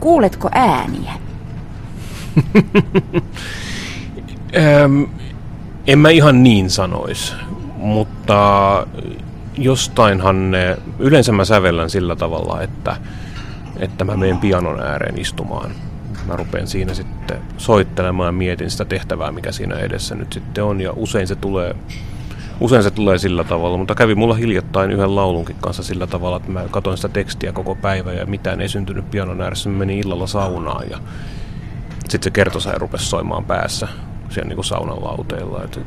Kuuletko ääniä? ähm, en mä ihan niin sanois, mutta jostainhan ne, yleensä mä sävellän sillä tavalla, että, että mä menen pianon ääreen istumaan. Mä rupean siinä sitten soittelemaan ja mietin sitä tehtävää, mikä siinä edessä nyt sitten on. Ja usein se tulee, usein se tulee sillä tavalla, mutta kävi mulla hiljattain yhden laulunkin kanssa sillä tavalla, että mä katsoin sitä tekstiä koko päivä ja mitään ei syntynyt pianon ääressä. Mä menin illalla saunaan ja sitten se kertosai rupesi soimaan päässä siellä niin saunan lauteilla. Et, et,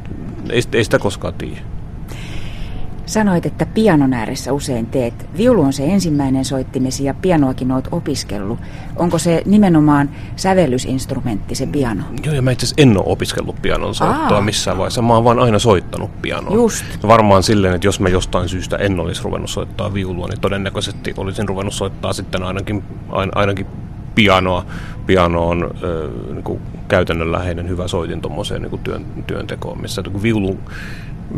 ei, ei sitä koskaan tiedä. Sanoit, että pianon ääressä usein teet. Viulu on se ensimmäinen soittimesi ja pianoakin oot opiskellut. Onko se nimenomaan sävellysinstrumentti, se piano? Joo, ja mä itse en ole opiskellut pianon soittoa Aa. missään vaiheessa. Mä oon vaan aina soittanut pianoa. Just. Varmaan silleen, että jos mä jostain syystä en olisi ruvennut soittaa viulua, niin todennäköisesti olisin ruvennut soittaa sitten ainakin, ainakin pianoa. Piano on äh, niin kuin käytännönläheinen hyvä soitin tuommoiseen niin työn, työntekoon, missä niin viulu,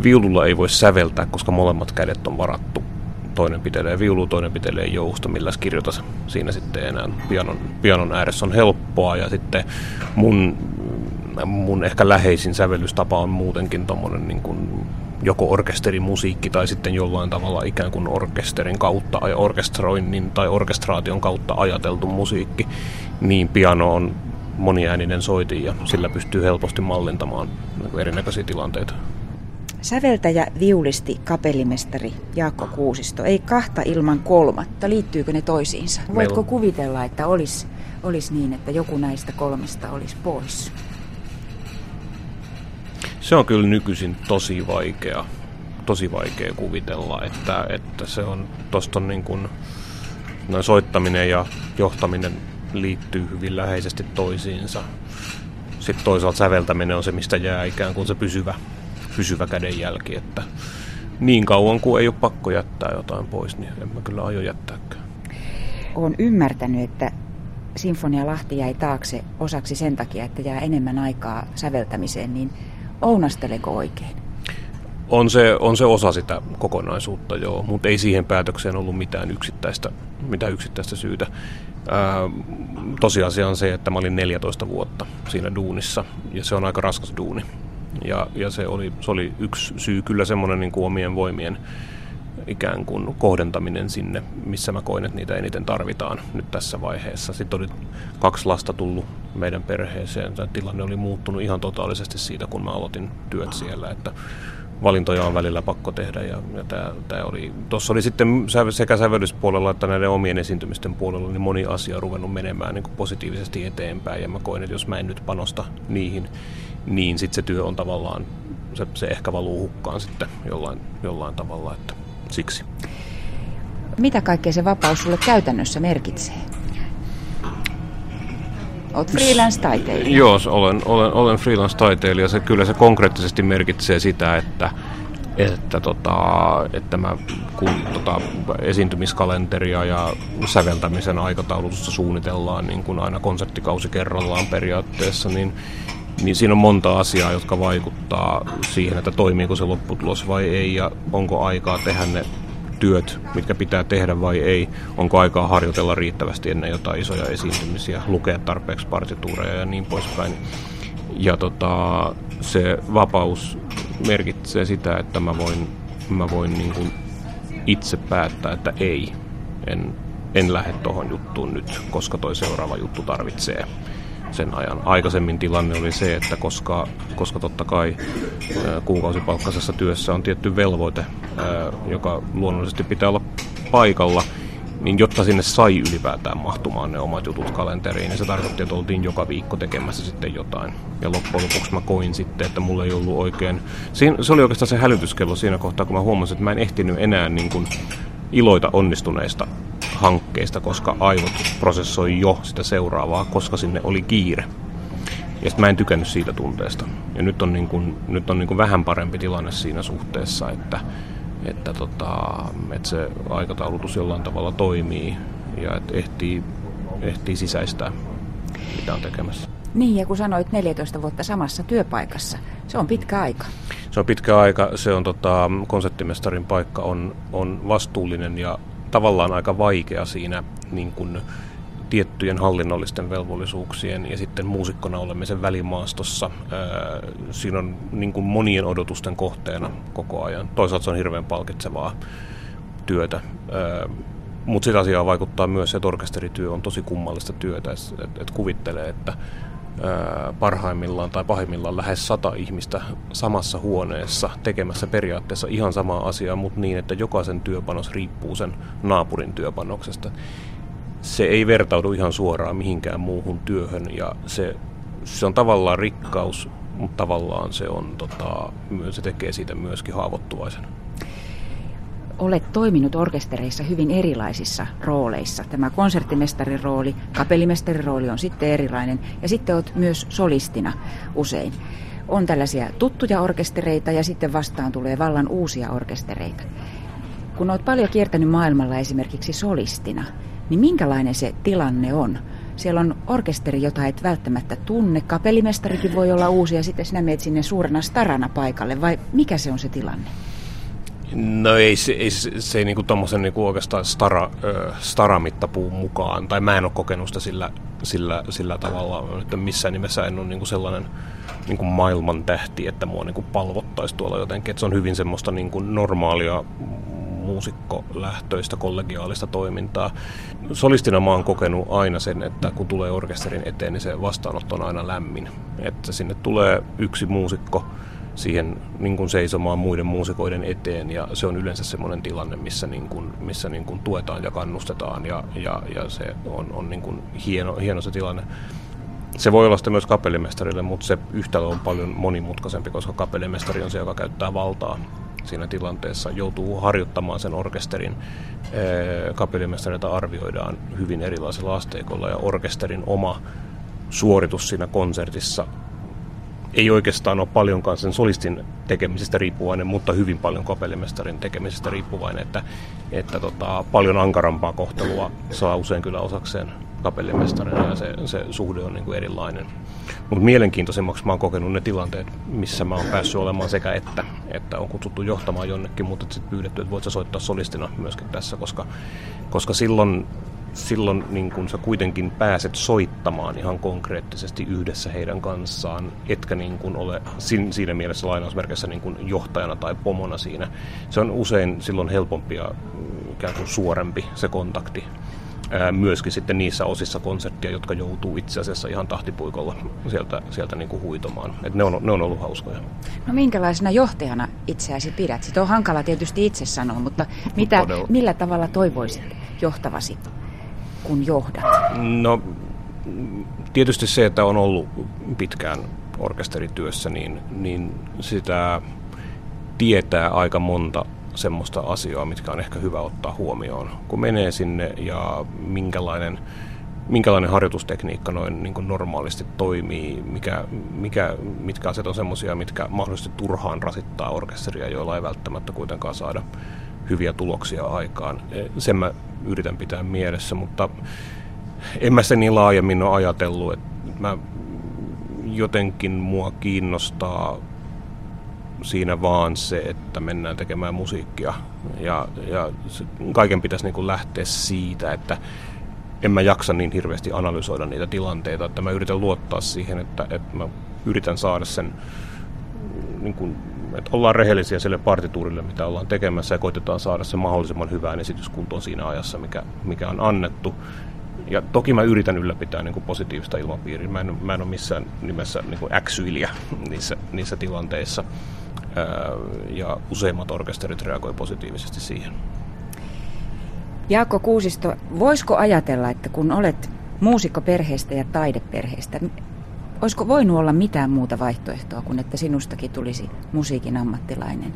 viululla ei voi säveltää, koska molemmat kädet on varattu. Toinen pitelee viulu, toinen pitelee jousta, millä kirjoita siinä sitten enää. Pianon, pianon ääressä on helppoa ja sitten mun, mun ehkä läheisin sävellystapa on muutenkin tommonen niin joko orkesterimusiikki tai sitten jollain tavalla ikään kuin orkesterin kautta orkestroinnin tai orkestraation kautta ajateltu musiikki, niin piano on moniääninen soitin ja sillä pystyy helposti mallintamaan erinäköisiä tilanteita. Säveltäjä, viulisti, kapellimestari Jaakko Kuusisto. Ei kahta ilman kolmatta. Liittyykö ne toisiinsa? Meillä... Voitko kuvitella, että olisi, olisi niin, että joku näistä kolmesta olisi pois? Se on kyllä nykyisin tosi vaikea, tosi vaikea kuvitella, että, että se on, tosta on niin kuin, noin soittaminen ja johtaminen liittyy hyvin läheisesti toisiinsa. Sitten toisaalta säveltäminen on se, mistä jää ikään kuin se pysyvä, pysyvä kädenjälki, että niin kauan kuin ei ole pakko jättää jotain pois, niin en mä kyllä aio jättääkään. Olen ymmärtänyt, että Sinfonia Lahti jäi taakse osaksi sen takia, että jää enemmän aikaa säveltämiseen, niin ounasteleko oikein? On se, on se osa sitä kokonaisuutta, joo, mutta ei siihen päätökseen ollut mitään yksittäistä, mitään yksittäistä syytä. Ää, tosiasia on se, että mä olin 14 vuotta siinä duunissa ja se on aika raskas duuni. Ja, ja se, oli, se oli yksi syy kyllä semmoinen niin omien voimien ikään kuin kohdentaminen sinne, missä mä koin, että niitä eniten tarvitaan nyt tässä vaiheessa. Sitten oli kaksi lasta tullut meidän perheeseen. Tämä tilanne oli muuttunut ihan totaalisesti siitä, kun mä aloitin työt siellä, että valintoja on välillä pakko tehdä. Ja, ja tämä, tämä oli, tuossa oli sitten sekä sävellyspuolella että näiden omien esiintymisten puolella niin moni asia ruvennut menemään niin kuin positiivisesti eteenpäin. Ja mä koin, että jos mä en nyt panosta niihin, niin sitten se työ on tavallaan, se, se ehkä valuu hukkaan sitten jollain, jollain tavalla. Että siksi. Mitä kaikkea se vapaus sulle käytännössä merkitsee? Olet freelance-taiteilija. Joo, olen, olen, olen freelance-taiteilija. Se, kyllä se konkreettisesti merkitsee sitä, että, että, tota, että mä, kun tota, esiintymiskalenteria ja säveltämisen aikataulutusta suunnitellaan niin kuin aina konserttikausi kerrallaan periaatteessa, niin niin siinä on monta asiaa, jotka vaikuttaa siihen, että toimiiko se lopputulos vai ei ja onko aikaa tehdä ne työt, mitkä pitää tehdä vai ei, onko aikaa harjoitella riittävästi ennen jotain isoja esiintymisiä, lukea tarpeeksi partituureja ja niin poispäin. Ja tota, se vapaus merkitsee sitä, että mä voin, mä voin niin kuin itse päättää, että ei, en, en lähde tuohon juttuun nyt, koska toi seuraava juttu tarvitsee sen ajan. Aikaisemmin tilanne oli se, että koska, koska totta kai kuukausipalkkaisessa työssä on tietty velvoite, joka luonnollisesti pitää olla paikalla, niin jotta sinne sai ylipäätään mahtumaan ne omat jutut kalenteriin, niin se tarkoitti, että oltiin joka viikko tekemässä sitten jotain. Ja loppujen lopuksi mä koin sitten, että mulla ei ollut oikein... Siin, se oli oikeastaan se hälytyskello siinä kohtaa, kun mä huomasin, että mä en ehtinyt enää niin kuin iloita onnistuneista hankkeista, koska aivot prosessoi jo sitä seuraavaa, koska sinne oli kiire. Ja sitten mä en tykännyt siitä tunteesta. Ja nyt on, niin kuin, nyt on niin kuin vähän parempi tilanne siinä suhteessa, että, että, tota, että se aikataulutus jollain tavalla toimii ja että ehtii, ehtii sisäistää, mitä on tekemässä. Niin, ja kun sanoit 14 vuotta samassa työpaikassa, se on pitkä aika. Se on pitkä aika. Se on tota, konseptimestarin paikka on, on vastuullinen ja tavallaan aika vaikea siinä niin kuin tiettyjen hallinnollisten velvollisuuksien ja sitten muusikkona olemisen välimaastossa. Siinä on niin kuin monien odotusten kohteena koko ajan. Toisaalta se on hirveän palkitsevaa työtä. Mutta sitä asiaa vaikuttaa myös se, että orkesterityö on tosi kummallista työtä. Että et kuvittelee, että parhaimmillaan tai pahimmillaan lähes sata ihmistä samassa huoneessa tekemässä periaatteessa ihan samaa asiaa, mutta niin, että jokaisen työpanos riippuu sen naapurin työpanoksesta. Se ei vertaudu ihan suoraan mihinkään muuhun työhön ja se, se on tavallaan rikkaus, mutta tavallaan se, on, tota, se tekee siitä myöskin haavoittuvaisen olet toiminut orkestereissa hyvin erilaisissa rooleissa. Tämä konserttimestarin rooli, kapellimestarin rooli on sitten erilainen ja sitten olet myös solistina usein. On tällaisia tuttuja orkestereita ja sitten vastaan tulee vallan uusia orkestereita. Kun olet paljon kiertänyt maailmalla esimerkiksi solistina, niin minkälainen se tilanne on? Siellä on orkesteri, jota et välttämättä tunne. Kapellimestarikin voi olla uusi ja sitten sinä menet sinne suurena starana paikalle. Vai mikä se on se tilanne? No ei, se ei, se ei niinku tommosen niinku oikeastaan stara, äh, staramittapuun mukaan, tai mä en ole kokenut sitä sillä, sillä, sillä tavalla, että missään nimessä en ole niinku sellainen niinku maailman tähti, että mua niinku palvottaisi tuolla jotenkin, että se on hyvin semmoista niinku normaalia muusikkolähtöistä kollegiaalista toimintaa. Solistina mä oon kokenut aina sen, että kun tulee orkesterin eteen, niin se vastaanotto on aina lämmin. Että sinne tulee yksi muusikko, siihen niin kuin seisomaan muiden muusikoiden eteen ja se on yleensä semmoinen tilanne, missä, niin kuin, missä niin kuin tuetaan ja kannustetaan ja, ja, ja se on, on niin kuin hieno, hieno se tilanne. Se voi olla sitten myös kapellimestarille, mutta se yhtälö on paljon monimutkaisempi, koska kapellimestari on se, joka käyttää valtaa siinä tilanteessa, joutuu harjoittamaan sen orkesterin. Kapellimestareita arvioidaan hyvin erilaisella asteikolla ja orkesterin oma suoritus siinä konsertissa ei oikeastaan ole paljonkaan sen solistin tekemisestä riippuvainen, mutta hyvin paljon kapellimestarin tekemisestä riippuvainen, että, että tota, paljon ankarampaa kohtelua saa usein kyllä osakseen kapellimestarina ja se, se suhde on niin kuin erilainen. Mutta mielenkiintoisemmaksi mä oon kokenut ne tilanteet, missä mä oon päässyt olemaan sekä että, että on kutsuttu johtamaan jonnekin, mutta sitten pyydetty, että voit sä soittaa solistina myöskin tässä, koska, koska silloin silloin niin kun sä kuitenkin pääset soittamaan ihan konkreettisesti yhdessä heidän kanssaan, etkä niin kun ole siinä mielessä lainausmerkeissä niin kun johtajana tai pomona siinä. Se on usein silloin helpompi ja mm, ikään kuin suorempi se kontakti myöskin sitten niissä osissa konserttia, jotka joutuu itse asiassa ihan tahtipuikolla sieltä, sieltä niin kuin huitomaan. Et ne, on, ne on ollut hauskoja. No minkälaisena johtajana itseäsi pidät? Sitä on hankala tietysti itse sanoa, mutta mitä, millä tavalla toivoisit johtavasi kun johdat? No tietysti se, että on ollut pitkään orkesterityössä, niin, niin sitä tietää aika monta semmoista asiaa, mitkä on ehkä hyvä ottaa huomioon, kun menee sinne ja minkälainen, minkälainen harjoitustekniikka noin niin kuin normaalisti toimii, mikä, mikä, mitkä asiat on semmoisia, mitkä mahdollisesti turhaan rasittaa orkesteria, joilla ei välttämättä kuitenkaan saada hyviä tuloksia aikaan. E, sen mä yritän pitää mielessä, mutta en mä sitä niin laajemmin ole ajatellut, että mä jotenkin mua kiinnostaa siinä vaan se, että mennään tekemään musiikkia. Ja, ja kaiken pitäisi niin kuin lähteä siitä, että en mä jaksa niin hirveästi analysoida niitä tilanteita, että mä yritän luottaa siihen, että, että mä yritän saada sen niin kuin että ollaan rehellisiä sille partituurille, mitä ollaan tekemässä ja koitetaan saada se mahdollisimman hyvään esityskuntoon siinä ajassa, mikä, mikä on annettu. Ja toki mä yritän ylläpitää niin kuin positiivista ilmapiiriä. Mä en, mä en ole missään nimessä niin kuin äksyilijä niissä, niissä tilanteissa. Ja useimmat orkesterit reagoivat positiivisesti siihen. Jaakko Kuusisto, voisiko ajatella, että kun olet muusikko perheestä ja taideperheestä, Olisiko voinut olla mitään muuta vaihtoehtoa kuin että sinustakin tulisi musiikin ammattilainen?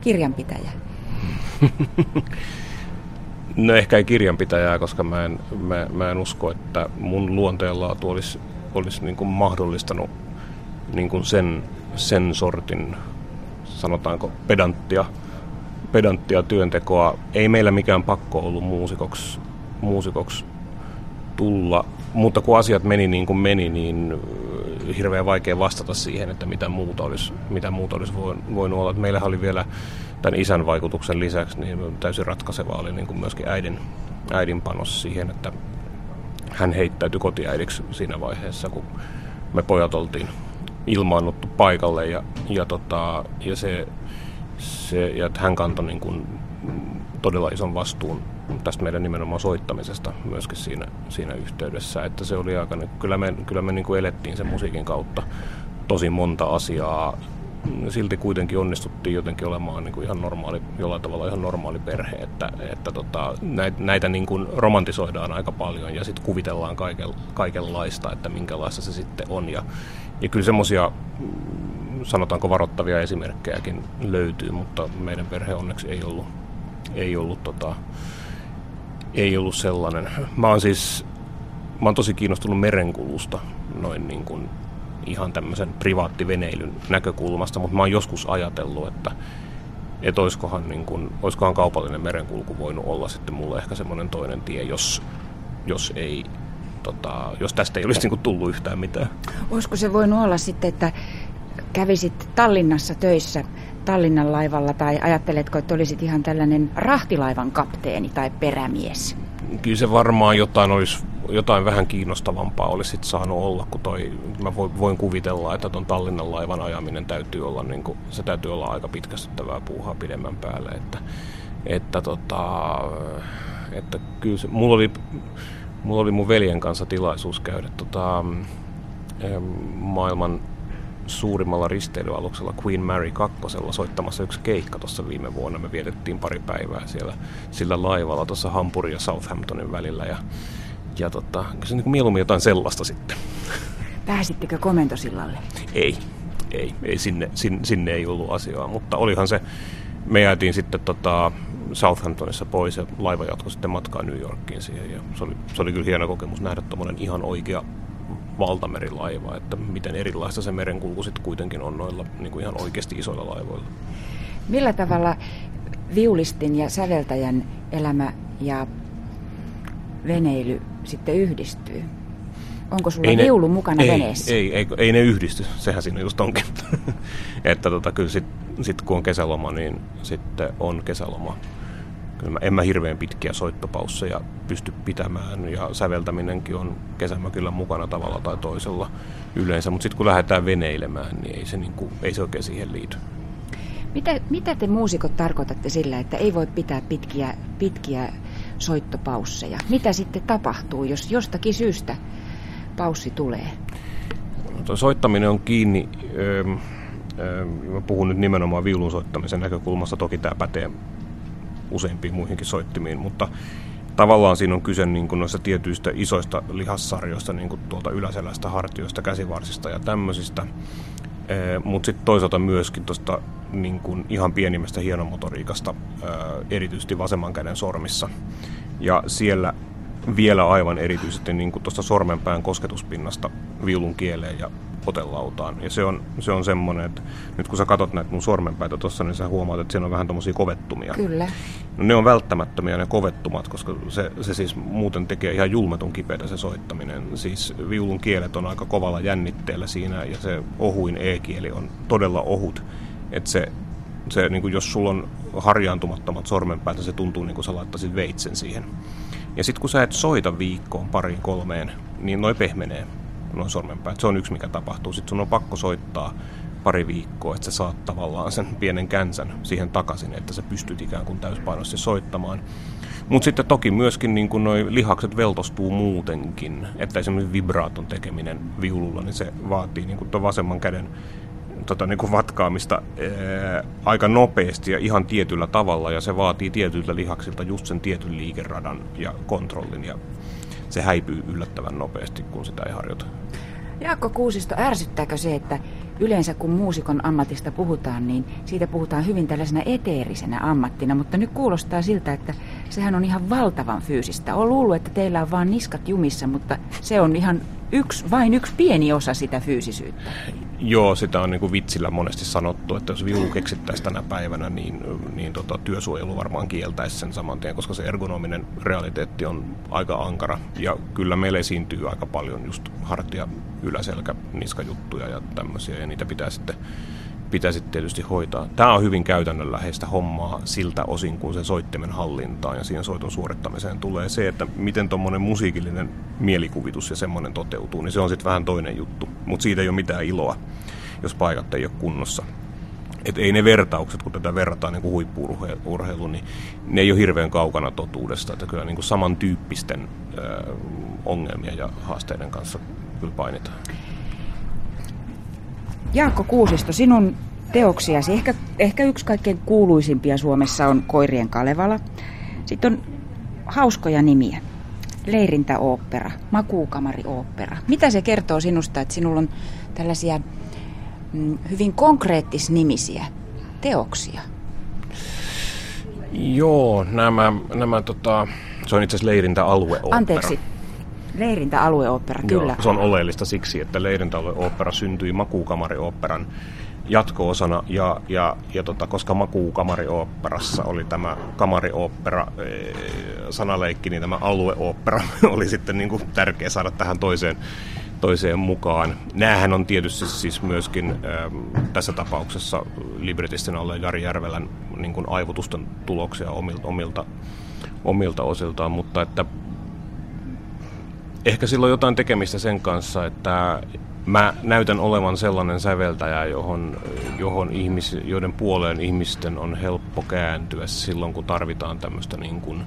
Kirjanpitäjä. no ehkä ei kirjanpitäjää, koska mä en, mä, mä en usko, että mun luonteenlaatu olisi, olisi niin kuin mahdollistanut niin kuin sen, sen sortin, sanotaanko, pedanttia, pedanttia työntekoa. Ei meillä mikään pakko ollut muusikoksi, muusikoksi tulla mutta kun asiat meni niin kuin meni, niin äh, hirveän vaikea vastata siihen, että mitä muuta olisi, mitä muuta olisi voinut olla. Meillähän oli vielä tämän isän vaikutuksen lisäksi niin täysin ratkaiseva oli niin kuin myöskin äidin, äidin panos siihen, että hän heittäytyi kotiäidiksi siinä vaiheessa, kun me pojat oltiin ilmaannuttu paikalle ja, ja, tota, ja, se, se, ja hän kantoi niin kuin todella ison vastuun tästä meidän nimenomaan soittamisesta myöskin siinä, siinä yhteydessä. Että se oli aika, kyllä me, kyllä me niin kuin elettiin sen musiikin kautta tosi monta asiaa. Silti kuitenkin onnistuttiin jotenkin olemaan niin kuin ihan normaali, jollain tavalla ihan normaali perhe, että, että tota, näitä, niin kuin romantisoidaan aika paljon ja sitten kuvitellaan kaiken, kaikenlaista, että minkälaista se sitten on. Ja, ja kyllä semmoisia sanotaanko varoittavia esimerkkejäkin löytyy, mutta meidän perhe onneksi ei ollut, ei ollut, tota, ei ollut sellainen. Mä oon siis mä oon tosi kiinnostunut merenkulusta noin niin kuin ihan tämmöisen privaattiveneilyn näkökulmasta, mutta mä oon joskus ajatellut, että että olisikohan, niin kuin, olisikohan kaupallinen merenkulku voinut olla sitten mulle ehkä semmoinen toinen tie, jos, jos ei tota, jos tästä ei olisi niin kuin tullut yhtään mitään. Olisiko se voinut olla sitten, että kävisit Tallinnassa töissä Tallinnan laivalla tai ajatteletko, että olisit ihan tällainen rahtilaivan kapteeni tai perämies? Kyllä se varmaan jotain olisi jotain vähän kiinnostavampaa olisi sit saanut olla, kun toi, mä voin kuvitella, että tuon Tallinnan laivan ajaminen täytyy olla, niin kuin, se täytyy olla aika pitkästyttävää puuhaa pidemmän päälle, että, että, tota, että kyllä se, mulla oli, mulla oli mun veljen kanssa tilaisuus käydä tota, maailman suurimmalla risteilyaluksella Queen Mary 2 soittamassa yksi keikka tuossa viime vuonna. Me vietettiin pari päivää siellä sillä laivalla tuossa Hampurin ja Southamptonin välillä ja, ja tota, se niin mieluummin jotain sellaista sitten. Pääsittekö komentosillalle? Ei, ei, ei sinne, sinne, sinne ei ollut asiaa, mutta olihan se, me jäätiin sitten tota, Southamptonissa pois ja laiva jatkoi sitten matkaa New Yorkiin siihen ja se oli, se oli kyllä hieno kokemus nähdä tuommoinen ihan oikea valtamerilaiva, että miten erilaista se merenkulku sitten kuitenkin on noilla niin kuin ihan oikeasti isoilla laivoilla. Millä tavalla viulistin ja säveltäjän elämä ja veneily sitten yhdistyy? Onko sulla ei viulu ne, mukana ei, veneessä? Ei, ei, ei ne yhdisty, sehän siinä just onkin. että tota, kyllä sitten sit kun on kesäloma, niin sitten on kesäloma kyllä mä, en mä hirveän pitkiä soittopausseja pysty pitämään ja säveltäminenkin on kesämökillä mukana tavalla tai toisella yleensä, mutta sitten kun lähdetään veneilemään, niin ei se, niin kuin, ei se oikein siihen liity. Mitä, mitä te muusikot tarkoitatte sillä, että ei voi pitää pitkiä, pitkiä soittopausseja? Mitä sitten tapahtuu, jos jostakin syystä paussi tulee? No, soittaminen on kiinni, öö, öö, mä puhun nyt nimenomaan viulun soittamisen näkökulmasta, toki tämä pätee useimpiin muihinkin soittimiin, mutta tavallaan siinä on kyse niin kuin noista tietyistä isoista lihassarjoista, niin kuin tuolta yläselästä, hartioista, käsivarsista ja tämmöisistä. Mutta sitten toisaalta myöskin tuosta niin kuin ihan pienimmästä hienomotoriikasta, erityisesti vasemman käden sormissa. Ja siellä vielä aivan erityisesti niin tuosta sormenpään kosketuspinnasta viulun kieleen ja potelautaan. Ja se on, se on semmoinen, että nyt kun sä katsot näitä mun sormenpäitä tuossa, niin sä huomaat, että siinä on vähän tommosia kovettumia. Kyllä. No, ne on välttämättömiä ne kovettumat, koska se, se siis muuten tekee ihan julmetun kipeätä se soittaminen. Siis viulun kielet on aika kovalla jännitteellä siinä ja se ohuin e-kieli on todella ohut. Että se, se niin kuin jos sulla on harjaantumattomat sormenpäät, se tuntuu niin kuin sä laittaisit veitsen siihen. Ja sitten kun sä et soita viikkoon, pariin, kolmeen, niin noi pehmenee noin sormenpäät. Se on yksi, mikä tapahtuu. Sitten sun on pakko soittaa pari viikkoa, että sä saat tavallaan sen pienen känsän siihen takaisin, että sä pystyt ikään kuin täyspainoisesti soittamaan. Mutta sitten toki myöskin niin kun noi lihakset veltostuu muutenkin, että esimerkiksi vibraaton tekeminen viululla, niin se vaatii niin tuon vasemman käden tota, niin kuin vatkaamista ää, aika nopeasti ja ihan tietyllä tavalla, ja se vaatii tietyiltä lihaksilta just sen tietyn liikeradan ja kontrollin, ja se häipyy yllättävän nopeasti, kun sitä ei harjoita. Jaakko Kuusisto, ärsyttääkö se, että yleensä kun muusikon ammatista puhutaan, niin siitä puhutaan hyvin tällaisena eteerisenä ammattina, mutta nyt kuulostaa siltä, että sehän on ihan valtavan fyysistä. Olen luullut, että teillä on vain niskat jumissa, mutta se on ihan yksi, vain yksi pieni osa sitä fyysisyyttä. Joo, sitä on niin kuin vitsillä monesti sanottu, että jos viulu keksittäisiin tänä päivänä, niin, niin tota, työsuojelu varmaan kieltäisi sen saman tien, koska se ergonominen realiteetti on aika ankara. Ja kyllä meillä esiintyy aika paljon just hartia, yläselkä, niskajuttuja ja tämmöisiä, ja niitä pitää sitten pitäisi tietysti hoitaa. Tämä on hyvin käytännönläheistä hommaa siltä osin, kun se soittimen hallintaan ja siihen soiton suorittamiseen tulee se, että miten tuommoinen musiikillinen mielikuvitus ja semmoinen toteutuu, niin se on sitten vähän toinen juttu. Mutta siitä ei ole mitään iloa, jos paikat ei ole kunnossa. Et ei ne vertaukset, kun tätä verrataan niin huippuurheiluun, niin ne ei ole hirveän kaukana totuudesta. Että kyllä niin kuin samantyyppisten ö, ongelmia ja haasteiden kanssa kyllä painitaan. Jaakko Kuusisto, sinun teoksiasi, ehkä, ehkä yksi kaikkein kuuluisimpia Suomessa on Koirien Kalevala. Sitten on hauskoja nimiä. Leirintäooppera, makuukamarioopera. Mitä se kertoo sinusta, että sinulla on tällaisia mm, hyvin konkreettisnimisiä teoksia? Joo, nämä, nämä tota, se on itse asiassa leirintäalueooppera. Anteeksi, Leirintäalueopera, kyllä. Joo, se on oleellista siksi, että leirintäalueopera syntyi makuukamarioopperan jatko-osana, ja, ja, ja tota, koska makuukamarioopperassa oli tämä kamarioopera sanaleikki, niin tämä alueopera oli sitten niin kuin tärkeä saada tähän toiseen, toiseen mukaan. Nämähän on tietysti siis myöskin äh, tässä tapauksessa libretistin alle Jari Järvelän niin kuin aivotusten tuloksia omilta, omilta, omilta osiltaan, mutta että ehkä sillä on jotain tekemistä sen kanssa, että mä näytän olevan sellainen säveltäjä, johon, johon ihmis, joiden puoleen ihmisten on helppo kääntyä silloin, kun tarvitaan tämmöistä niin kuin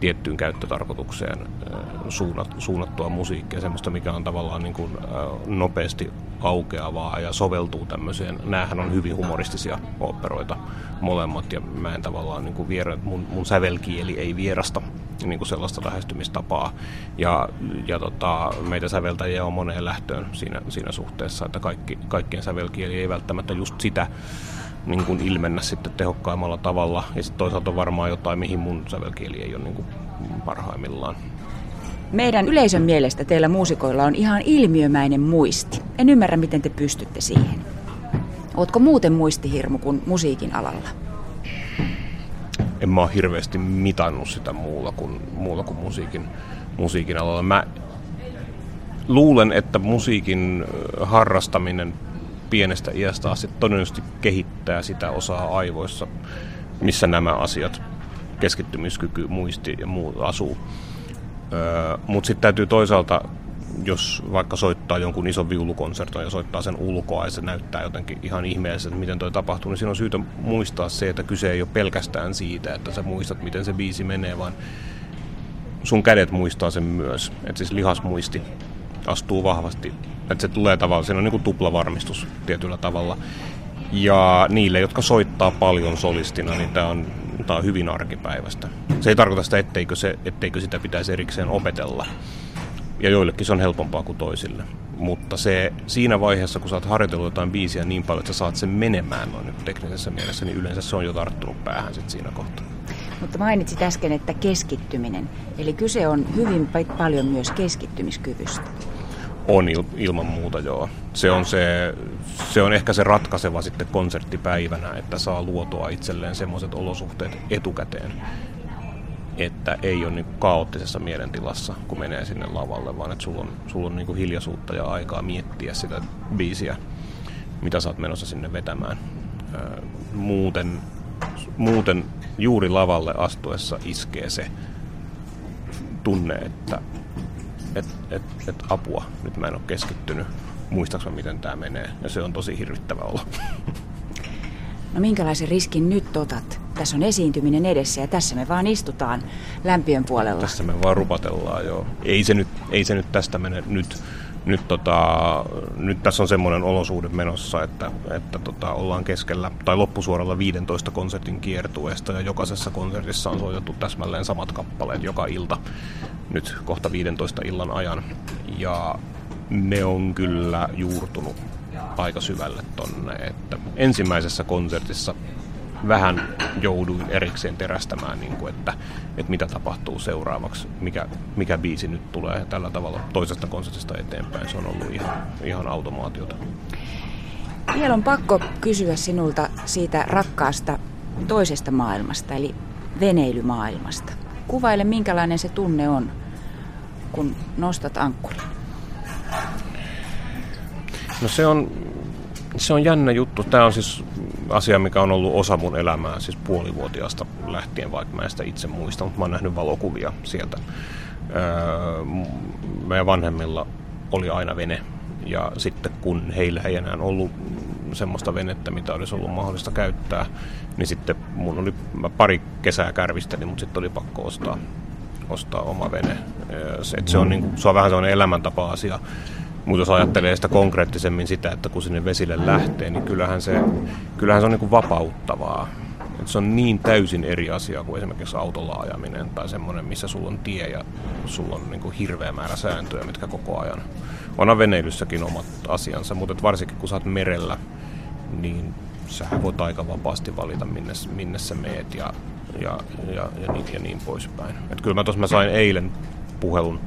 tiettyyn käyttötarkoitukseen suunnat, suunnattua musiikkia, semmoista, mikä on tavallaan niin kuin nopeasti aukeavaa ja soveltuu tämmöiseen. Nämähän on hyvin humoristisia operoita molemmat ja mä en tavallaan niin kuin viera, mun, mun sävelkieli ei vierasta niin kuin sellaista lähestymistapaa. Ja, ja tota, meitä säveltäjiä on moneen lähtöön siinä, siinä suhteessa, että kaikki, kaikkien sävelkieli ei välttämättä just sitä niin kuin ilmennä sitten tehokkaimmalla tavalla. Ja sitten toisaalta on varmaan jotain, mihin mun sävelkieli ei ole niin kuin parhaimmillaan. Meidän yleisön mielestä teillä muusikoilla on ihan ilmiömäinen muisti. En ymmärrä, miten te pystytte siihen. Ootko muuten muistihirmu kuin musiikin alalla? En mä ole hirveästi mitannut sitä muulla kuin, muulla kuin musiikin, musiikin alalla. Mä luulen, että musiikin harrastaminen pienestä iästä asti todennäköisesti kehittää sitä osaa aivoissa, missä nämä asiat, keskittymiskyky, muisti ja muu asuu. Mutta sitten täytyy toisaalta, jos vaikka soittaa jonkun ison viulukonserton ja soittaa sen ulkoa ja se näyttää jotenkin ihan ihmeelliseltä, miten toi tapahtuu, niin siinä on syytä muistaa se, että kyse ei ole pelkästään siitä, että sä muistat, miten se biisi menee, vaan sun kädet muistaa sen myös. Että siis lihasmuisti astuu vahvasti että se tulee tavallaan, siinä on niin tuplavarmistus tietyllä tavalla. Ja niille, jotka soittaa paljon solistina, niin tämä on, tämä on hyvin arkipäivästä. Se ei tarkoita sitä, etteikö, se, etteikö sitä pitäisi erikseen opetella. Ja joillekin se on helpompaa kuin toisille. Mutta se, siinä vaiheessa, kun sä oot harjoitellut jotain biisiä niin paljon, että sä saat sen menemään noin nyt teknisessä mielessä, niin yleensä se on jo tarttunut päähän sit siinä kohtaa. Mutta mainitsit äsken, että keskittyminen. Eli kyse on hyvin paljon myös keskittymiskyvystä. On il, ilman muuta, joo. Se on, se, se on ehkä se ratkaiseva sitten konserttipäivänä, että saa luotua itselleen semmoiset olosuhteet etukäteen, että ei ole niin kaoottisessa mielentilassa, kun menee sinne lavalle, vaan että sulla on, sulla on niin hiljaisuutta ja aikaa miettiä sitä biisiä, mitä sä oot menossa sinne vetämään. Muuten, muuten juuri lavalle astuessa iskee se tunne, että että et, et apua, nyt mä en ole keskittynyt, muistaaks miten tämä menee, ja se on tosi hirvittävä olla. No minkälaisen riskin nyt otat? Tässä on esiintyminen edessä ja tässä me vaan istutaan lämpiön puolella. Tässä me vaan rupatellaan, joo. Ei se nyt, ei se nyt tästä mene nyt. Nyt, tota, nyt tässä on semmoinen olosuhde menossa, että, että tota, ollaan keskellä tai loppusuoralla 15 konsertin kiertueesta ja jokaisessa konsertissa on soitettu täsmälleen samat kappaleet joka ilta nyt kohta 15 illan ajan. Ja ne on kyllä juurtunut aika syvälle tonne, että ensimmäisessä konsertissa vähän jouduin erikseen terästämään, niin kuin, että, että mitä tapahtuu seuraavaksi, mikä, mikä biisi nyt tulee tällä tavalla toisesta konsertista eteenpäin. Se on ollut ihan, ihan automaatiota. Vielä on pakko kysyä sinulta siitä rakkaasta toisesta maailmasta, eli veneilymaailmasta. Kuvaile, minkälainen se tunne on, kun nostat ankkurin. No se on, Se on jännä juttu. Tämä on siis asia, mikä on ollut osa mun elämää, siis puolivuotiaasta lähtien, vaikka mä en sitä itse muista, mutta mä oon nähnyt valokuvia sieltä. Öö, meidän vanhemmilla oli aina vene, ja sitten kun heillä ei enää ollut semmoista venettä, mitä olisi ollut mahdollista käyttää, niin sitten mun oli, mä pari kesää kärvistelin, mutta sitten oli pakko ostaa, ostaa oma vene. Se, se, on, niin se on vähän sellainen elämäntapa-asia, mutta jos ajattelee sitä konkreettisemmin sitä, että kun sinne vesille lähtee, niin kyllähän se, kyllähän se on niin vapauttavaa. Et se on niin täysin eri asia kuin esimerkiksi autolla ajaminen tai semmoinen, missä sulla on tie ja sulla on niin kuin hirveä määrä sääntöjä, mitkä koko ajan. Onhan veneilyssäkin omat asiansa, mutta varsinkin kun sä oot merellä, niin sä voit aika vapaasti valita, minne, minne sä meet ja, ja, ja, ja, niin, ja niin poispäin. Et kyllä mä tuossa mä sain eilen puhelun,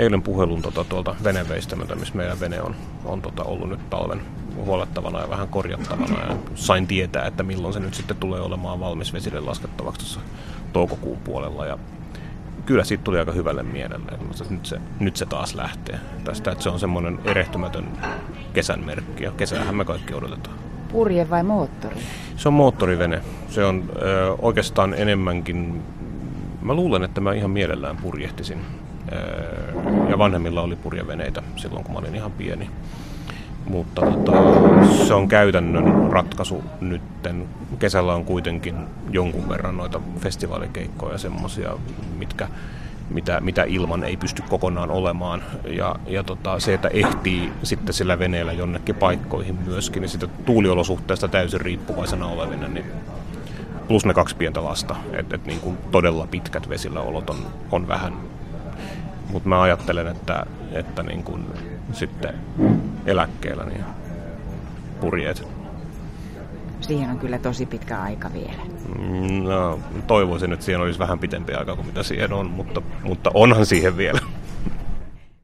eilen puhelun tota, tuolta veneveistämöltä, missä meidän vene on, on tota, ollut nyt talven huolettavana ja vähän korjattavana. Ja sain tietää, että milloin se nyt sitten tulee olemaan valmis vesille laskettavaksi tuossa toukokuun puolella. Ja kyllä siitä tuli aika hyvälle mielelle, että nyt se, nyt se taas lähtee tästä, että se on semmoinen erehtymätön kesän merkki ja kesäähän me kaikki odotetaan. Purje vai moottori? Se on moottorivene. Se on ö, oikeastaan enemmänkin, mä luulen, että mä ihan mielellään purjehtisin. Ö, ja vanhemmilla oli purjeveneitä silloin, kun mä olin ihan pieni. Mutta tota, se on käytännön ratkaisu nytten. Kesällä on kuitenkin jonkun verran noita festivaalikeikkoja semmoisia, mitkä mitä, mitä ilman ei pysty kokonaan olemaan. Ja, ja tota, se, että ehtii sitten sillä veneellä jonnekin paikkoihin myöskin, niin sitä tuuliolosuhteesta täysin riippuvaisena olevina, niin plus ne kaksi pientä lasta, että et niin todella pitkät vesillä olot on, on vähän. Mutta mä ajattelen, että, että niin kuin sitten eläkkeellä niin purjeet siihen on kyllä tosi pitkä aika vielä. No, toivoisin, että siihen olisi vähän pitempi aika kuin mitä siihen on, mutta, mutta onhan siihen vielä.